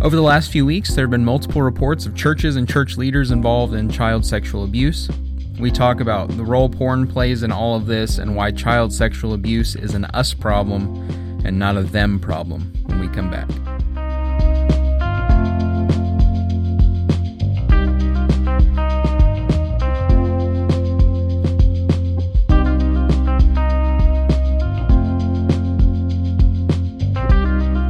Over the last few weeks, there have been multiple reports of churches and church leaders involved in child sexual abuse. We talk about the role porn plays in all of this and why child sexual abuse is an us problem and not a them problem when we come back.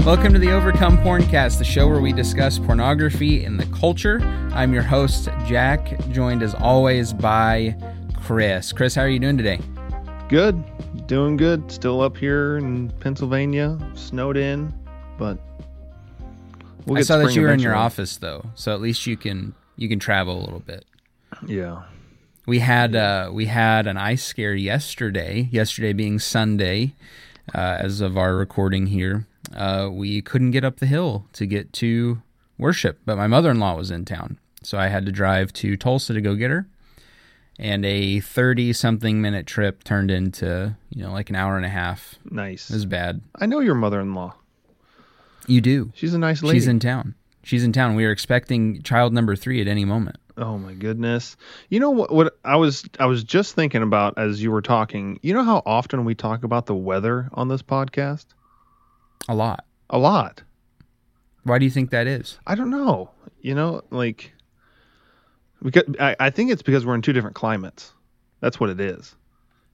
Welcome to the Overcome Porncast, the show where we discuss pornography in the culture. I'm your host, Jack, joined as always by Chris. Chris, how are you doing today? Good, doing good. Still up here in Pennsylvania, snowed in, but we'll I saw that you were in your office though, so at least you can you can travel a little bit. Yeah. We had uh, we had an ice scare yesterday. Yesterday being Sunday, uh, as of our recording here uh, we couldn't get up the hill to get to worship, but my mother in law was in town. So I had to drive to Tulsa to go get her. And a 30 something minute trip turned into, you know, like an hour and a half. Nice. It was bad. I know your mother in law. You do. She's a nice lady. She's in town. She's in town. We are expecting child number three at any moment. Oh my goodness. You know what what I was I was just thinking about as you were talking. You know how often we talk about the weather on this podcast? A lot. A lot. Why do you think that is? I don't know. You know, like because I, I think it's because we're in two different climates. That's what it is.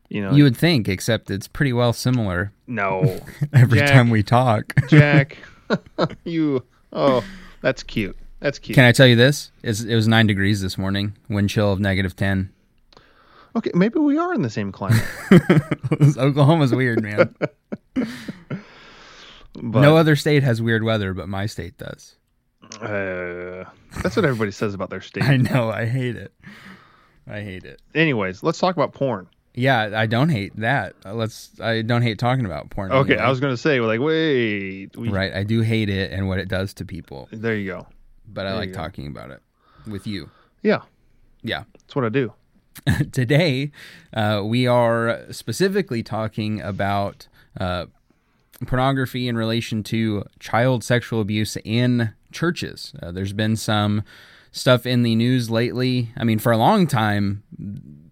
You know, you would think, except it's pretty well similar. No, every Jack, time we talk, Jack, you. Oh, that's cute. That's cute. Can I tell you this? It's, it was nine degrees this morning. Wind chill of negative ten. Okay, maybe we are in the same climate. Oklahoma's weird, man. But, no other state has weird weather, but my state does. Uh, that's what everybody says about their state. I know. I hate it. I hate it. Anyways, let's talk about porn. Yeah, I don't hate that. Let's. I don't hate talking about porn. Okay, anyway. I was gonna say, like, wait. We... Right, I do hate it and what it does to people. There you go. But there I like talking about it with you. Yeah. Yeah. That's what I do. Today, uh, we are specifically talking about uh, pornography in relation to child sexual abuse in churches. Uh, there's been some stuff in the news lately. I mean, for a long time,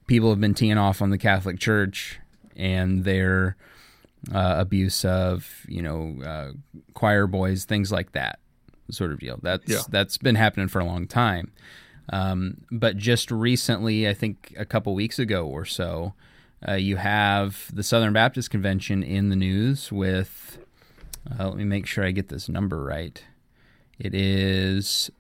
people have been teeing off on the Catholic Church and their uh, abuse of, you know, uh, choir boys, things like that, sort of deal. That's yeah. that's been happening for a long time. Um, but just recently, I think a couple weeks ago or so, uh, you have the Southern Baptist Convention in the news with, uh, let me make sure I get this number right. It is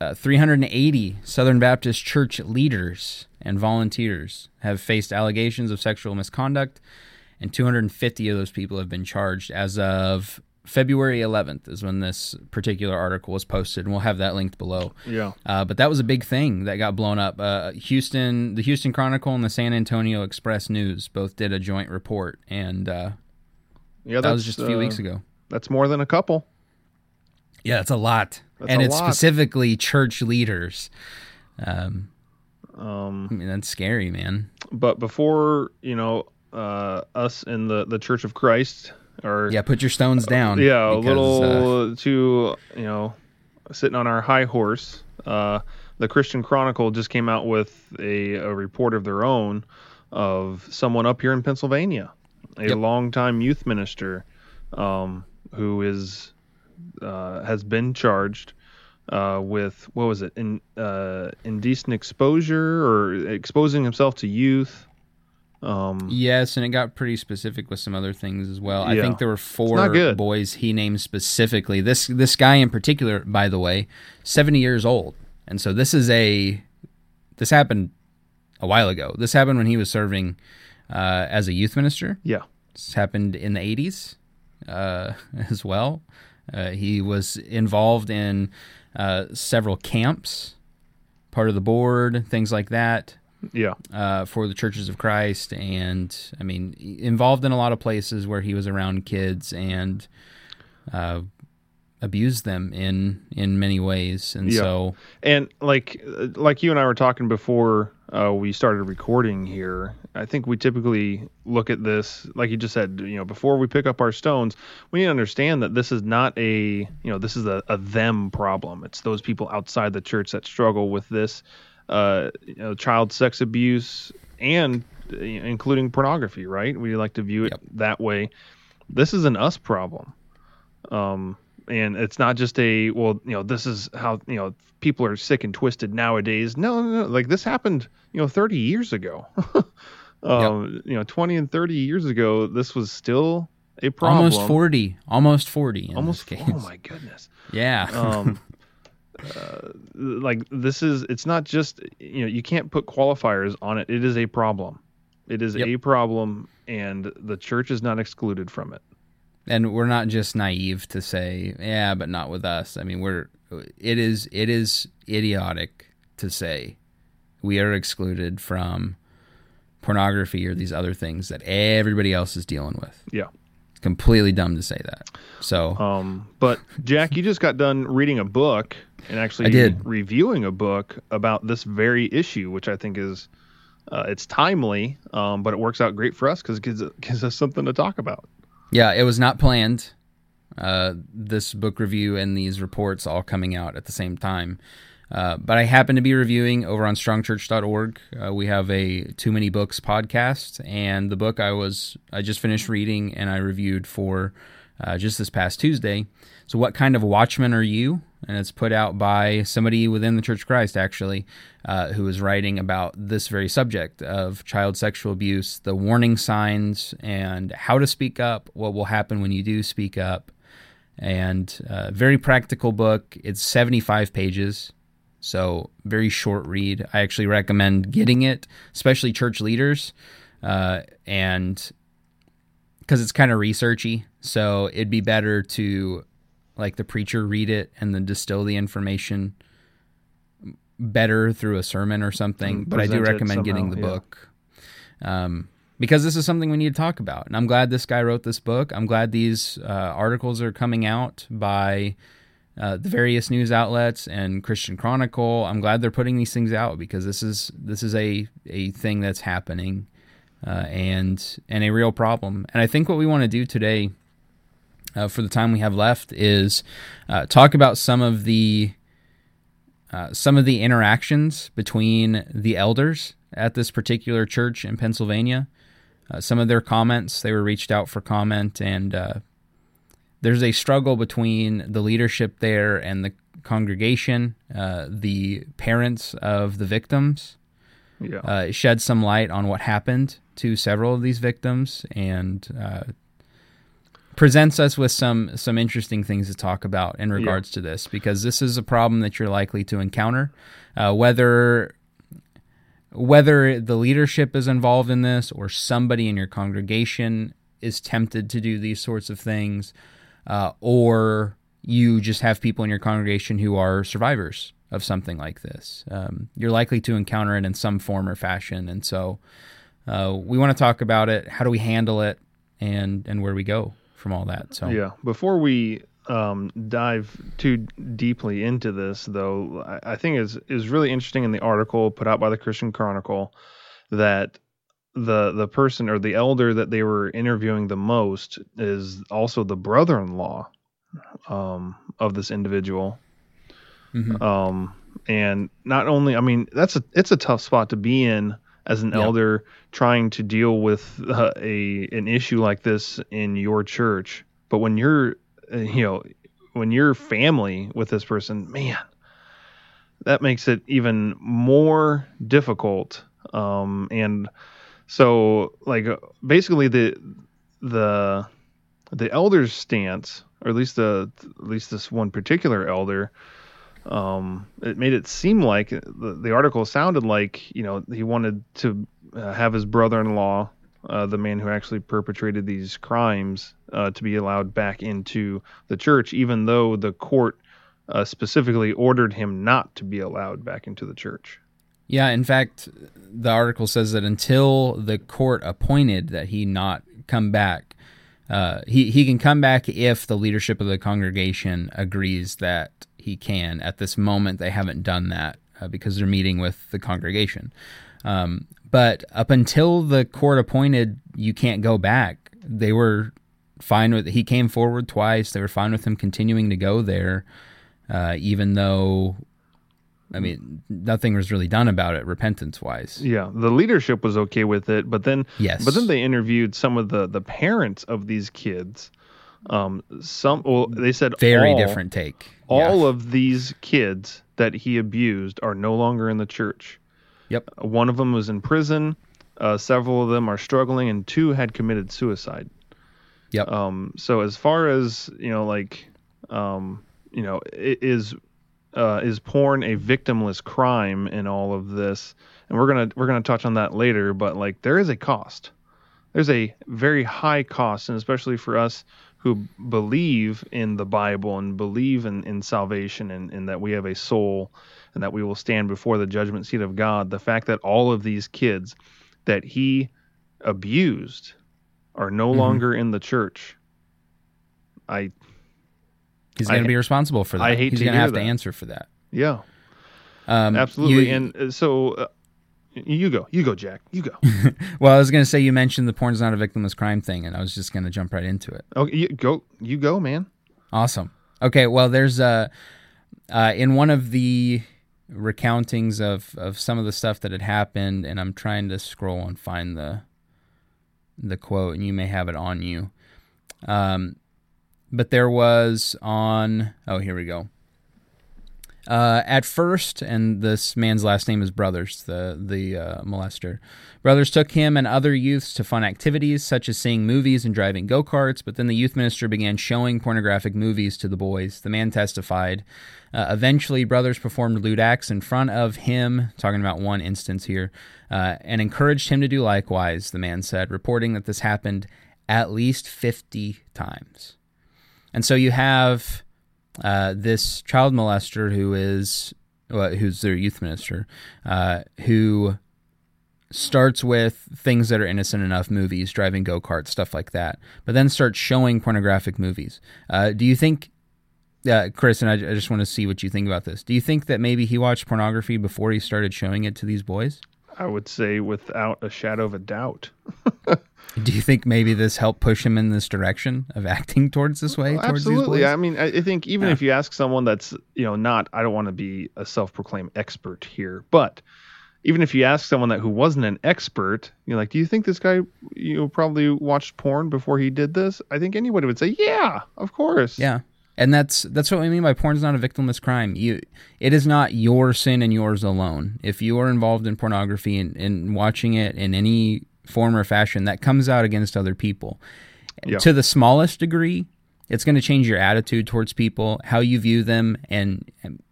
uh, 380 Southern Baptist church leaders and volunteers have faced allegations of sexual misconduct, and 250 of those people have been charged as of February 11th is when this particular article was posted, and we'll have that linked below. Yeah. Uh, but that was a big thing that got blown up. Uh, Houston, the Houston Chronicle, and the San Antonio Express News both did a joint report, and uh, yeah, that was just a few weeks uh, ago. That's more than a couple. Yeah, that's a lot, that's and a it's lot. specifically church leaders. Um, um, I mean, that's scary, man. But before you know, uh, us in the the Church of Christ or yeah, put your stones down. yeah, because, a little uh, too you know sitting on our high horse. Uh, the Christian Chronicle just came out with a, a report of their own of someone up here in Pennsylvania, a yep. longtime youth minister, um, who is uh, has been charged uh, with what was it in uh, indecent exposure or exposing himself to youth um, yes, and it got pretty specific with some other things as well. Yeah. I think there were four boys he named specifically. This this guy in particular, by the way, seventy years old, and so this is a this happened a while ago. This happened when he was serving uh, as a youth minister. Yeah, this happened in the eighties uh, as well. Uh, he was involved in uh, several camps, part of the board, things like that yeah uh, for the churches of christ and i mean involved in a lot of places where he was around kids and uh, abused them in in many ways and yeah. so and like like you and i were talking before uh, we started recording here, I think we typically look at this, like you just said, you know, before we pick up our stones, we need to understand that this is not a, you know, this is a, a them problem. It's those people outside the church that struggle with this, uh, you know, child sex abuse and uh, including pornography, right? We like to view it Yep. that way. This is an us problem. Um, and it's not just a well you know this is how you know people are sick and twisted nowadays no no, no. like this happened you know 30 years ago um you know 20 and 30 years ago this was still a problem Almost 40. Almost 40. In almost oh my goodness Yeah. um uh, like this is it's not just you know you can't put qualifiers on it it is a problem it is Yep. a problem and the church is not excluded from it and we're not just naive to say, yeah, but not with us. I mean, we're it is it is idiotic to say we are excluded from pornography or these other things that everybody else is dealing with. yeah Completely dumb to say that. So Um, but Jack, you just got done reading a book and actually I did. reviewing a book about this very issue, which I think is uh, it's timely, um, but it works out great for us because it gives, gives us something to talk about. yeah, it was not planned. Uh, this book review and these reports all coming out at the same time. Uh, but I happen to be reviewing over on strongchurch.org. Uh, we have a Too Many Books podcast, and the book I was I just finished reading and I reviewed for uh, just this past Tuesday. So, what kind of watchman are you? And it's put out by somebody within the Church of Christ, actually, uh, who is writing about this very subject of child sexual abuse, the warning signs, and how to speak up, what will happen when you do speak up. And uh, very practical book. It's 75 pages. So, very short read. I actually recommend getting it, especially church leaders, uh, and because it's kind of researchy. So, it'd be better to like the preacher read it and then distill the information better through a sermon or something. But I do recommend getting the yeah. book um, because this is something we need to talk about. And I'm glad this guy wrote this book. I'm glad these uh, articles are coming out by uh, the various news outlets and Christian Chronicle. I'm glad they're putting these things out because this is this is a a thing that's happening uh, and and a real problem. And I think what we want to do today, uh, for the time we have left, is uh, talk about some of the uh, some of the interactions between the elders at this particular church in Pennsylvania. Uh, some of their comments, they were reached out for comment, and uh, there's a struggle between the leadership there and the congregation, uh, the parents of the victims. Yeah. Uh, it sheds some light on what happened to several of these victims and uh, presents us with some some interesting things to talk about in regards to this because this is a problem that you're likely to encounter, uh, whether whether the leadership is involved in this or somebody in your congregation is tempted to do these sorts of things, uh, or you just have people in your congregation who are survivors of something like this. Um, you're likely to encounter it in some form or fashion, and so uh, we want to talk about it. How do we handle it, and and where we go from all that. So Yeah. Before we um, dive too deeply into this, though, I, I think is is really interesting in the article put out by the Christian Chronicle that the the person or the elder that they were interviewing the most is also the brother-in-law um, of this individual. Mhm. Um, and not only, I mean, that's a it's a tough spot to be in as an Yeah. elder trying to deal with uh, a an issue like this in your church. But when you're, uh, you know, when you're family with this person, man, that makes it even more difficult. Um, and so, like, uh, basically, the the the elder's stance, or at least the at least this one particular elder, um, it made it seem like the, the article sounded like you know he wanted to uh, have his brother-in-law, uh, the man who actually perpetrated these crimes, uh, to be allowed back into the church, even though the court uh, specifically ordered him not to be allowed back into the church. Yeah, in fact, the article says that until the court appointed that he not come back, uh, he he can come back if the leadership of the congregation agrees that he can. At this moment, they haven't done that uh, because they're meeting with the congregation. Um, but up until the court appointed, you can't go back. They were fine with. He came forward twice. They were fine with him continuing to go there, uh, even though. I mean, nothing was really done about it repentance wise. Yeah, the leadership was okay with it, but then Yes. but then they interviewed some of the the parents of these kids. Um, some well, they said Very all- different take. All yeah. of these kids that he abused are no longer in the church. Yep. One of them was in prison. Uh, several of them are struggling, and two had committed suicide. Yep. Um, so as far as you know, like, um, you know, is uh, is porn a victimless crime in all of this? And we're gonna we're gonna touch on that later. But like, there is a cost. There's a very high cost, and especially for us who believe in the Bible and believe in, in salvation and, and that we have a soul and that we will stand before the judgment seat of God. The fact that all of these kids that he abused are no Mhm. longer in the church. I He's going to be responsible for that. I hate He's to gonna hear have that. to answer for that. yeah, Um, absolutely. you- and uh, so uh, you go, you go, Jack, you go. well, I was going to say you mentioned the porn's not a victimless crime thing, and I was just going to jump right into it. Okay, you go, you go, man. Awesome. Okay, well, there's uh, uh, in one of the recountings of of some of the stuff that had happened, and I'm trying to scroll and find the the quote, and you may have it on you. Um, but there was on. Oh, here we go. Uh, at first, and this man's last name is Brothers, the the uh, molester. Brothers took him and other youths to fun activities such as seeing movies and driving go karts. But then the youth minister began showing pornographic movies to the boys. The man testified. Uh, eventually, Brothers performed lewd acts in front of him, talking about one instance here, uh, and encouraged him to do likewise. The man said, reporting that this happened at least fifty times. And so you have uh, this child molester who is well, who's their youth minister, uh, who starts with things that are innocent enough, movies, driving go karts, stuff like that, but then starts showing pornographic movies. Uh, do you think, uh, Chris, and I, I just want to see what you think about this. Do you think that maybe he watched pornography before he started showing it to these boys? I would say without a shadow of a doubt. Do you think maybe this helped push him in this direction of acting towards this way? Well, towards absolutely. I mean, I, think even Yeah. if you ask someone that's you know not, I don't want to be a self-proclaimed expert here, but even if you ask someone that who wasn't an expert, you're like, do you think this guy you know probably watched porn before he did this? I think anybody would say, yeah, of course. Yeah. And that's that's what I mean by porn is not a victimless crime. You it is not your sin and yours alone. If you are involved in pornography and, and watching it in any form or fashion, that comes out against other people. Yeah. To the smallest degree, it's going to change your attitude towards people, how you view them, and, and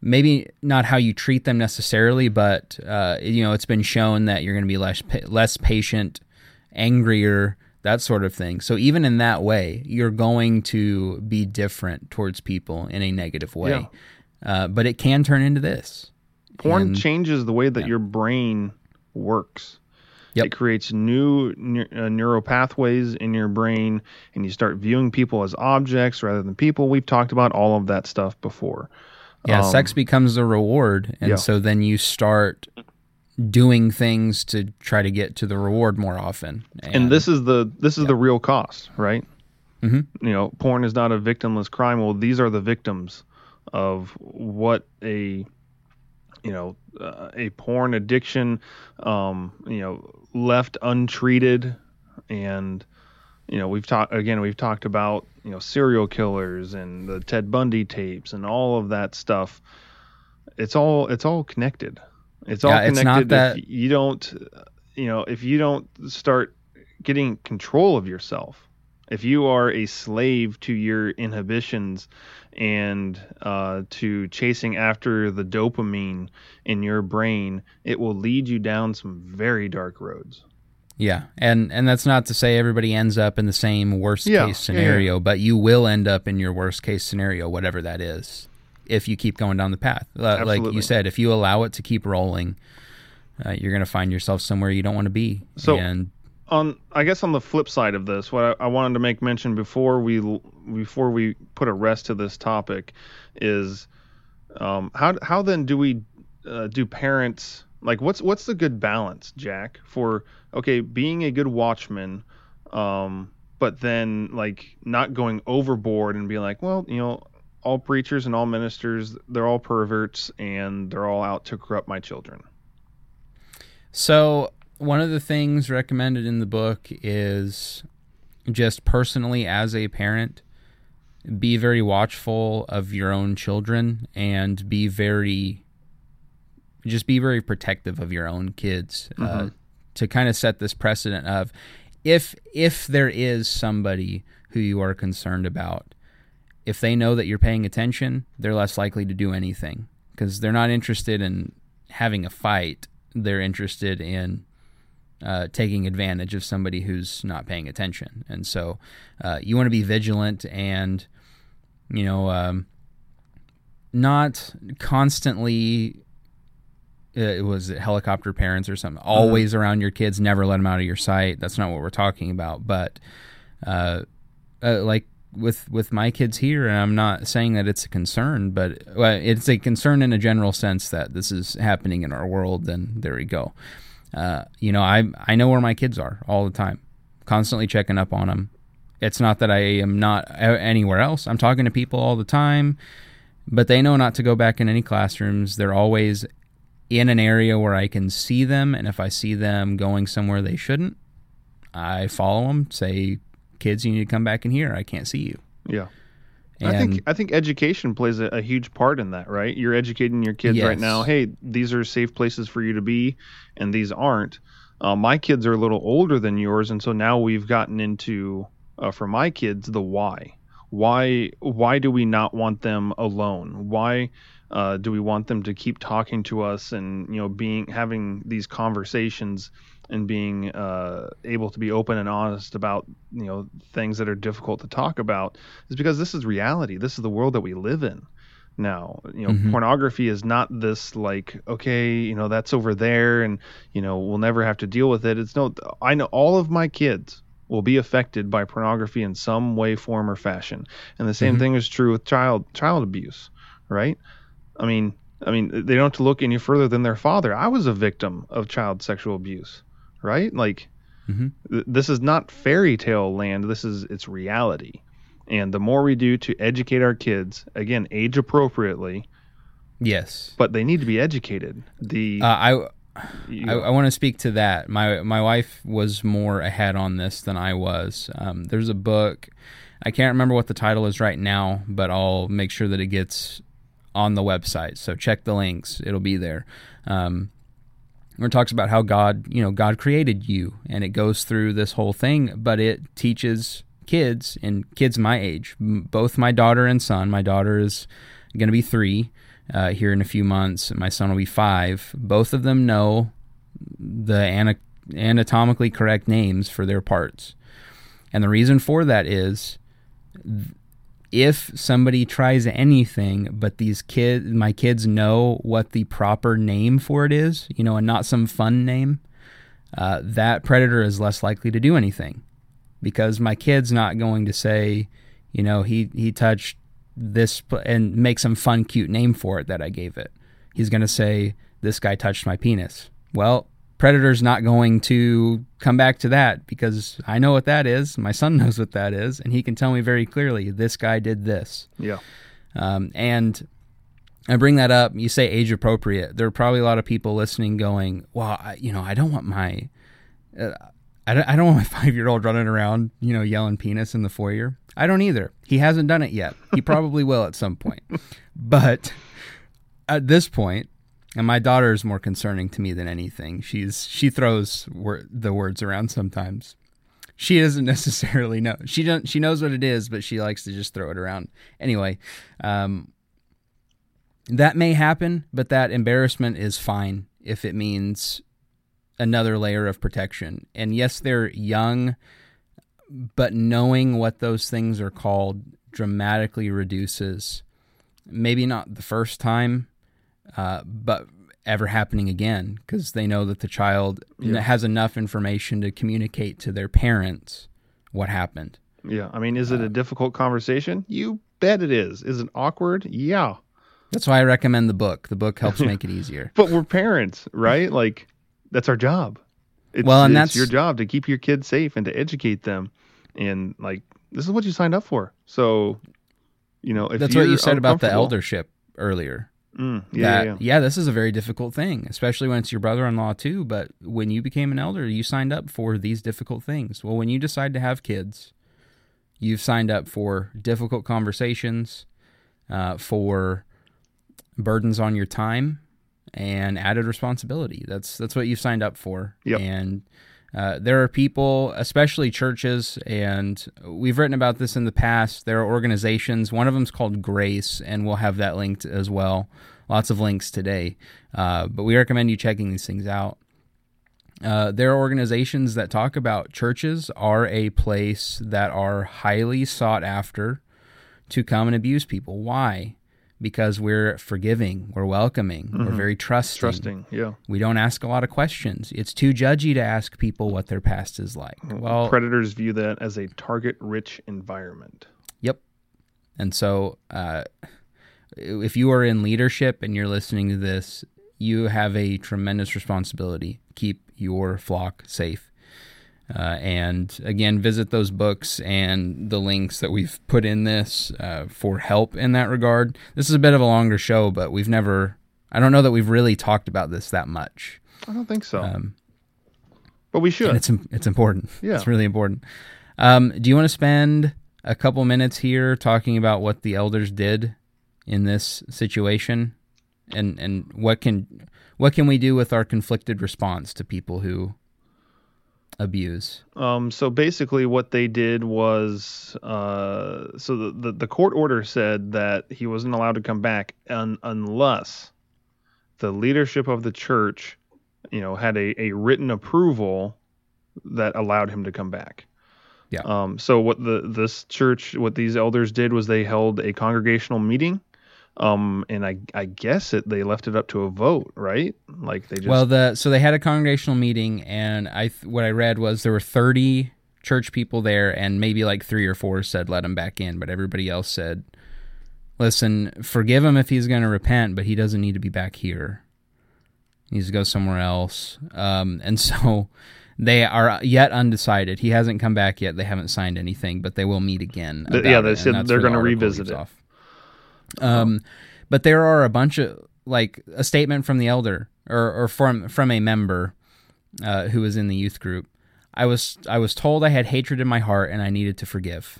maybe not how you treat them necessarily, but uh, you know it's been shown that you're going to be less less patient, angrier, that sort of thing. So even in that way, you're going to be different towards people in a negative way. Uh, but it can turn into this. Porn And- changes the way that yeah. your brain works. Yep. It creates new neur- uh, neural pathways in your brain, and you start viewing people as objects rather than people. We've talked about all of that stuff before. Yeah, Um, sex becomes a reward, and yeah. so then you start doing things to try to get to the reward more often. and this is the this is the real cost, right? Mhm. You know, porn is not a victimless crime. Well, these are the victims of what a you know uh, a porn addiction, um, you know, left untreated, and you know we've talked again. We've talked about you know serial killers and the Ted Bundy tapes and all of that stuff. It's all it's all connected. It's all Yeah, it's connected. not that- if you don't, you know, if you don't start getting control of yourself, if you are a slave to your inhibitions and uh, to chasing after the dopamine in your brain, it will lead you down some very dark roads. Yeah, and and that's not to say everybody ends up in the same worst Yeah, case yeah, yeah. scenario, but you will end up in your worst case scenario, whatever that is, if you keep going down the path. Uh, like you said, if you allow it to keep rolling, uh, you're going to find yourself somewhere you don't want to be. So- and on I guess on the flip side of this, what I, I wanted to make mention before we before we put a rest to this topic is um, how how then do we uh, do parents Like what's what's the good balance, Jack, for okay, being a good watchman, um, but then like not going overboard and being like, well, you know, all preachers and all ministers, they're all perverts and they're all out to corrupt my children. So, one of the things recommended in the book is just personally as a parent, be very watchful of your own children and be very just be very protective of your own kids uh, mm-hmm. uh, to kind of set this precedent of if if there is somebody who you are concerned about if they know that you're paying attention they're less likely to do anything because they're not interested in having a fight they're interested in uh, taking advantage of somebody who's not paying attention and so uh, you want to be vigilant and you know um, not constantly uh, it was helicopter parents or something. Uh-huh. Always around your kids, never let them out of your sight. That's not what we're talking about. But uh, uh, like with with my kids here, and I'm not saying that it's a concern, but well, it's a concern in a general sense that this is happening in our world. Then there we go. Uh, you know, I I know where my kids are all the time, constantly checking up on them. It's not that I am not anywhere else. I'm talking to people all the time, but they know not to go back in any classrooms. They're always in an area where I can see them, and if I see them going somewhere they shouldn't, I follow them. Say, kids, you need to come back in here. I can't see you. Yeah. And I think I think education plays a, a, huge part in that, right? You're educating your kids yes. right now. Hey, these are safe places for you to be, and these aren't. Uh, my kids are a little older than yours, and so now we've gotten into uh, for my kids the why. Why why do we not want them alone? Why uh, do we want them to keep talking to us and you know being having these conversations and being uh, able to be open and honest about you know things that are difficult to talk about is because this is reality. This is the world that we live in now. You know, mm-hmm. pornography is not this like okay, you know that's over there and you know we'll never have to deal with it. It's no. I know all of my kids will be affected by pornography in some way, form, or fashion, and the same mm-hmm. thing is true with child child abuse, right? I mean, I mean, they don't have to look any further than their father. I was a victim of child sexual abuse, right? Like, mm-hmm. th- this is not fairy tale land. This is it's reality. And the more we do to educate our kids, again, age appropriately. Yes. But they need to be educated. The uh, I. I, I want to speak to that. My my wife was more ahead on this than I was. Um, there's a book, I can't remember what the title is right now, but I'll make sure that it gets on the website. So check the links; it'll be there. Um, where it talks about how God, you know, God created you, and it goes through this whole thing. But it teaches kids and kids my age, both my daughter and son. My daughter is going to be three uh, here in a few months. And my son will be five. Both of them know the ana- anatomically correct names for their parts, and the reason for that is if somebody tries anything, but these kids, my kids know what the proper name for it is, you know, and not some fun name, uh, that predator is less likely to do anything because my kid's not going to say, you know, he, he touched this and make some fun, cute name for it that I gave it. He's going to say, this guy touched my penis. Well, Predator's not going to come back to that because I know what that is. My son knows what that is, and he can tell me very clearly this guy did this. Yeah. Um, and I bring that up. You say age appropriate. There are probably a lot of people listening going, "Well, I, you know, I don't want my, uh, I don't, I don't want my five year old running around, you know, yelling penis in the foyer." I don't either. He hasn't done it yet. He probably will at some point, but at this point, and my daughter is more concerning to me than anything. She's she throws wor- the words around sometimes. She doesn't necessarily know. She don't. She knows what it is, but she likes to just throw it around. Anyway, um, that may happen, but that embarrassment is fine if it means another layer of protection. And yes, they're young, but knowing what those things are called dramatically reduces. Maybe not the first time, uh, but ever happening again because they know that the child yeah. has enough information to communicate to their parents what happened. Yeah, I mean, is it a uh, difficult conversation? You bet it is. Is it awkward? Yeah. That's why I recommend the book. The book helps make it easier. But we're parents, right? like that's our job. It's, Well, and that's- your job to keep your kids safe and to educate them. And like this is what you signed up for. So, you know, if That's what you said about the eldership earlier. Mm, yeah, that, yeah, yeah. this is a very difficult thing, especially when it's your brother-in-law too. But when you became an elder, you signed up for these difficult things. Well, when you decide to have kids, you've signed up for difficult conversations, uh, for burdens on your time, and added responsibility. That's that's what you've signed up for. Yep. And uh, there are people, especially churches, and we've written about this in the past. There are organizations. One of them is called Grace, and we'll have that linked as well. Lots of links today, uh, but we recommend you checking these things out. Uh, there are organizations that talk about churches are a place that are highly sought after to come and abuse people. Why? Because we're forgiving, we're welcoming, we're very trusting. Trusting. Yeah. We don't ask a lot of questions. It's too judgy to ask people what their past is like. Well, Predators view that as a target rich environment. Yep. And so, uh, if you are in leadership and you're listening to this, you have a tremendous responsibility. Keep your flock safe. Uh, and again, visit those books and the links that we've put in this uh, for help in that regard. This is a bit of a longer show, but we've never, I don't know that we've really talked about this that much. I don't think so. Um, but we should. and it's it's important. Yeah. it's really important. Um, do you want to spend a couple minutes here talking about what the elders did in this situation, and and what can what can we do with our conflicted response to people who abuse? Um, so basically, what they did was, uh, so the, the the court order said that he wasn't allowed to come back un, unless the leadership of the church, you know, had a, a written approval that allowed him to come back. Yeah. Um, so what the this church, what these elders did was they held a congregational meeting. Um, and I I guess it they left it up to a vote, right? Like they just Well, the so they had a congregational meeting, and I what I read was there were thirty church people there, and maybe like three or four said let him back in, but everybody else said, "Listen, forgive him if he's going to repent, but he doesn't need to be back here. He needs to go somewhere else." Um, and so they are yet undecided. He hasn't come back yet. They haven't signed anything, but they will meet again. Yeah, they and said they're gonna revisit it. off. Um, but there are a bunch of like a statement from the elder or, or from from a member uh, who was in the youth group. I was I was told I had hatred in my heart and I needed to forgive.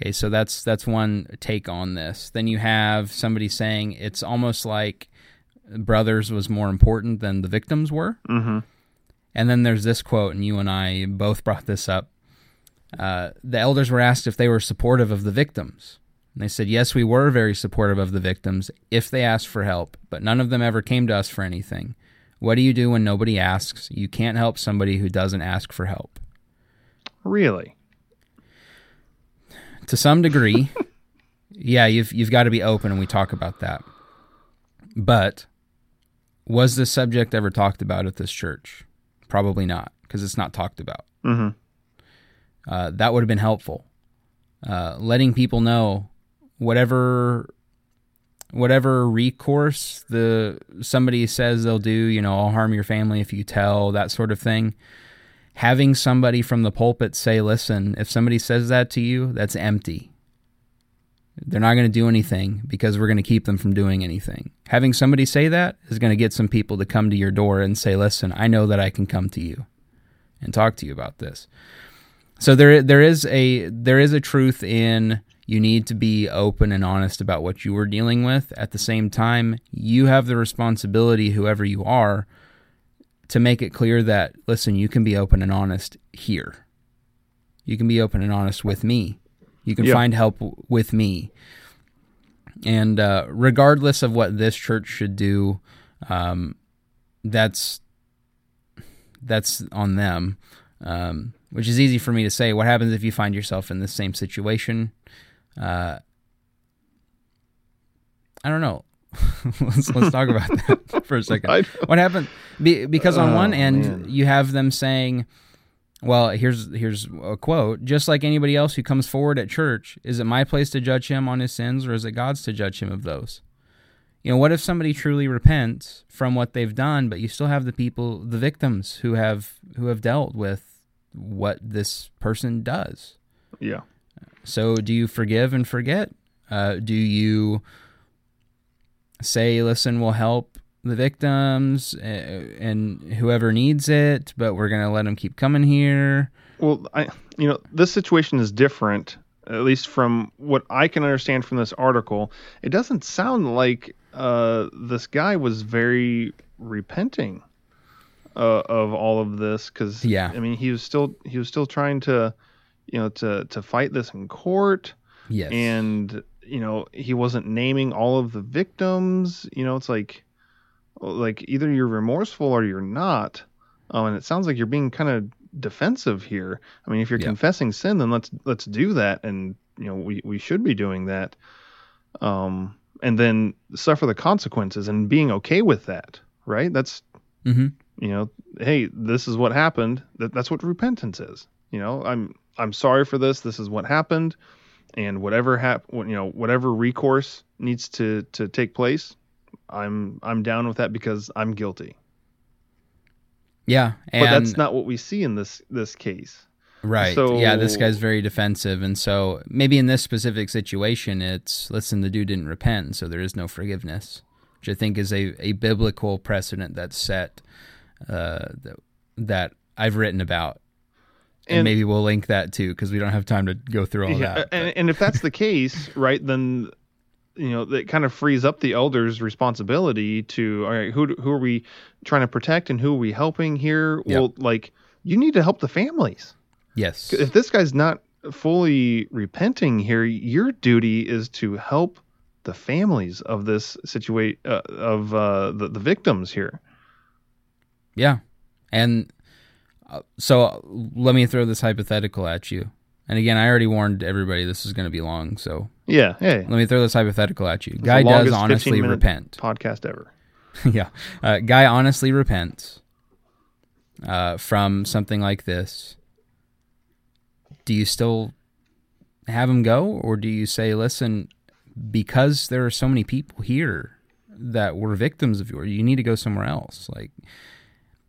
Okay, so that's that's one take on this. Then you have somebody saying it's almost like brothers was more important than the victims were. Mm-hmm. And then there's this quote, and you and I both brought this up. Uh, the elders were asked if they were supportive of the victims. And they said, Yes, we were very supportive of the victims if they asked for help, but none of them ever came to us for anything. What do you do when nobody asks? You can't help somebody who doesn't ask for help. Really? To some degree, yeah, you've, you've got to be open, and we talk about that. But was this subject ever talked about at this church? Probably not, because it's not talked about. Mm-hmm. uh, that would have been helpful. Uh, letting people know whatever whatever recourse the somebody says they'll do, you know, I'll harm your family if you tell, that sort of thing. Having somebody from the pulpit say, "Listen, if somebody says that to you, that's empty. They're not going to do anything because we're going to keep them from doing anything." Having somebody say that is going to get some people to come to your door and say, "Listen, I know that I can come to you and talk to you about this." So there there is a there is a truth in you need to be open and honest about what you are dealing with. At the same time, you have the responsibility, whoever you are, to make it clear that listen, you can be open and honest here. You can be open and honest with me. You can Yeah. find help with me. And uh, regardless of what this church should do, um, that's that's on them. Um, which is easy for me to say. What happens if you find yourself in the same situation? Uh, I don't know. let's let's talk about that for a second. What happened? Be, because on Oh, one end, man. you have them saying, "Well, here's here's a quote. Just like anybody else who comes forward at church, is it my place to judge him on his sins, or is it God's to judge him of those?" you know, what if somebody truly repents from what they've done, but you still have the people, the victims who have who have dealt with what this person does? Yeah. So, do you forgive and forget? Uh, do you say, "Listen, we'll help the victims uh, and whoever needs it, but we're gonna let them keep coming here"? Well, I, you know, this situation is different, at least from what I can understand from this article. It doesn't sound like uh, this guy was very repenting uh, of all of this, because Yeah. I mean, he was still he was still trying to, you know, to to fight this in court. Yes. and you know he wasn't naming all of the victims. You know it's like like either you're remorseful or you're not. Um, and it sounds like you're being kind of defensive here. I mean if you're Yeah. confessing sin then let's let's do that. And you know we, we should be doing that. Um and then suffer the consequences and being okay with that right? That's hmm you know hey this is what happened. That, that's what repentance is. You know i'm i'm sorry for this this is what happened and whatever hap- you know whatever recourse needs to to take place i'm i'm down with that because i'm guilty Yeah, and but that's not what we see in this this case Right. So- yeah, this guy's very defensive. And so maybe in this specific situation, it's listen, the dude didn't repent, and so there is no forgiveness, which I think is a, a biblical precedent that's set uh, that, that I've written about. And, And- maybe we'll link that too because we don't have time to go through all yeah that. and, and if that's the case right then you know that kind of frees up the elders responsibility to all right who who are we trying to protect and who are we helping here Yep. well like you need to help the families yes. if this guy's not fully repenting here, your duty is to help the families of this situation uh, of uh, the the victims here. Yeah. And so let me throw this hypothetical at you. And again, I already warned everybody this is going to be long. So Yeah, hey, let me throw this hypothetical at you. Guy does honestly repent. podcast ever. yeah. Uh, guy honestly repents uh, from something like this. Do you still have him go? Or do you say, listen, because there are so many people here that were victims of yours, you need to go somewhere else? Like,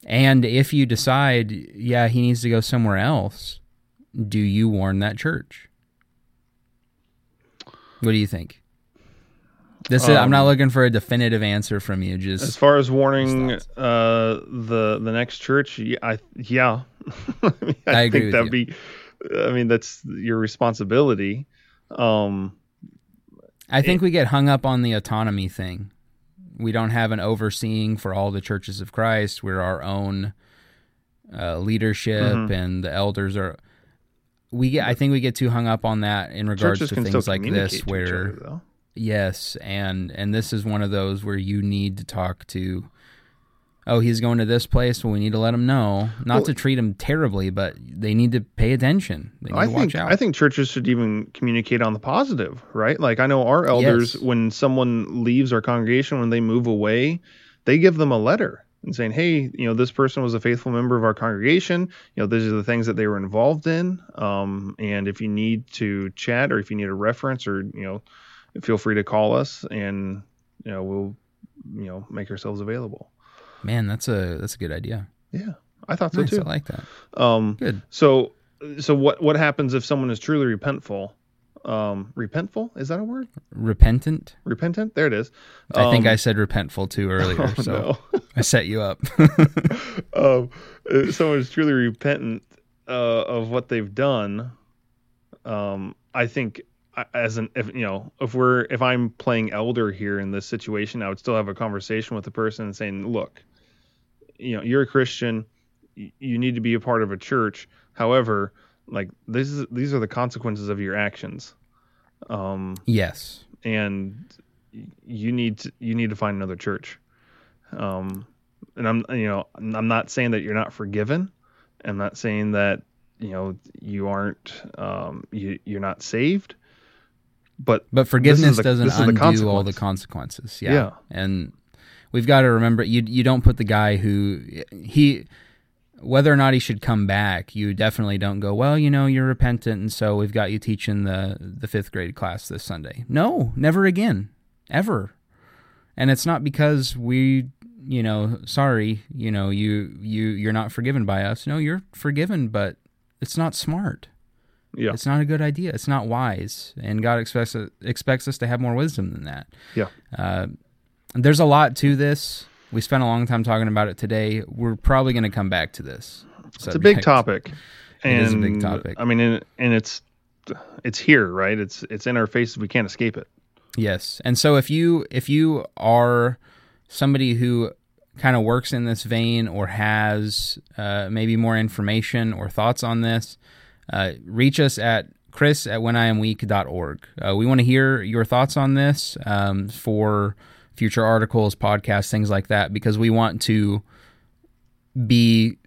and if you decide, yeah, he needs to go somewhere else, do you warn that church? What do you think? This is, I'm not Um, looking for a definitive answer from you. Just As far as warning uh, the the next church, yeah, I, yeah. I, mean, I, I agree think that'd be. I mean, that's your responsibility. Um, I think we get hung up on the autonomy thing. We don't have an overseeing for all the churches of Christ. We're our own uh, leadership, Mhm. and the elders are. We get. I think we get too hung up on that in regards churches to things like this, where other, yes, and and this is one of those where you need to talk to. Oh, he's going to this place. Well, we need to let him know, not Well- to treat him terribly, but they need to pay attention. They need I to think watch out. I think churches should even communicate on the positive, right? Like I know our elders, Yes. when someone leaves our congregation, when they move away, they give them a letter and saying, "Hey, you know, this person was a faithful member of our congregation. You know, these are the things that they were involved in. Um, and if you need to chat or if you need a reference, or you know, feel free to call us, and you know, we'll you know make ourselves available." Man, that's a that's a good idea. Yeah, I thought so Nice, I like that. Um, Good. so, so what what happens if someone is truly repentful? Um, repentful is that a word? Repentant. Repentant? There it is. I think Um, I said repentful too earlier, oh, so I set you up. um, if someone is truly repentant uh, of what they've done. Um, I think as an if you know if we're if I'm playing elder here in this situation, I would still have a conversation with the person and saying, look, you know, you're a Christian, you need to be a part of a church. However, like this is these are the consequences of your actions. Um, yes. and you need to you need to find another church. Um, and I'm you know I'm not saying that you're not forgiven. I'm not saying that you know you aren't um, you you're not saved. But But forgiveness the- doesn't undo all the consequences. Yeah. Yeah. And we've got to remember you you don't put the guy who he whether or not he should come back, you definitely don't go, well, you know, you're repentant and so we've got you teaching the the 5th grade class this Sunday. No, never again. Ever. and it's not because we you know sorry you know you you you're not forgiven by us no you're forgiven but it's not smart Yeah. it's not a good idea it's not wise and god expects expects us to have more wisdom than that Yeah. uh, there's a lot to this we spent a long time talking about it today we're probably going to come back to this It's a big topic. It And is a big topic. I mean, and, and it's it's here, right? It's it's in our faces. We can't escape it. Yes. And so if you if you are somebody who kind of works in this vein or has uh, maybe more information or thoughts on this, uh, reach us at chris at wheniamweak.org. Uh, we want to hear your thoughts on this um, for future articles, podcasts, things like that, because we want to be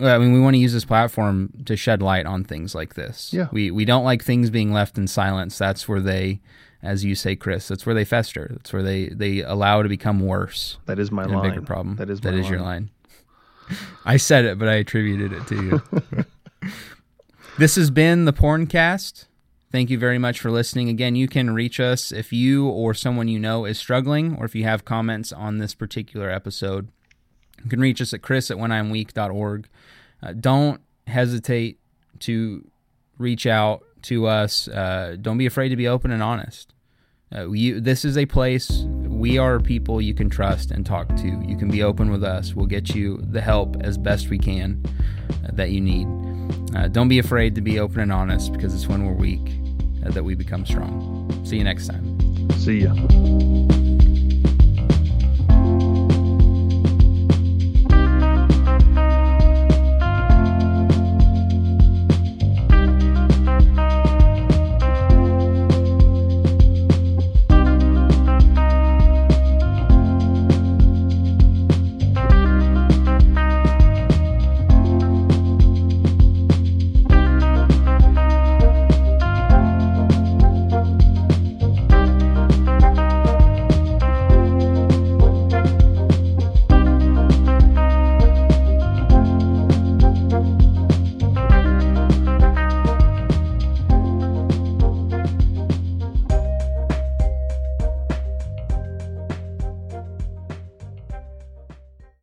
I mean, we want to use this platform to shed light on things like this. Yeah. We we don't like things being left in silence. That's where they, as you say, Chris, that's where they fester. That's where they they allow to become worse. That is my line. bigger problem. That is that is your line. line. I said it, but I attributed it to you. this has been the Porncast. Thank you very much for listening. Again, you can reach us if you or someone you know is struggling, or if you have comments on this particular episode. You can reach us at chris at whenimweak.org. Uh, don't hesitate to reach out to us. Uh, don't be afraid to be open and honest. Uh, you, this is a place we are people you can trust and talk to. You can be open with us. We'll get you the help as best we can uh, that you need. Uh, don't be afraid to be open and honest because it's when we're weak that we become strong. See you next time. See ya.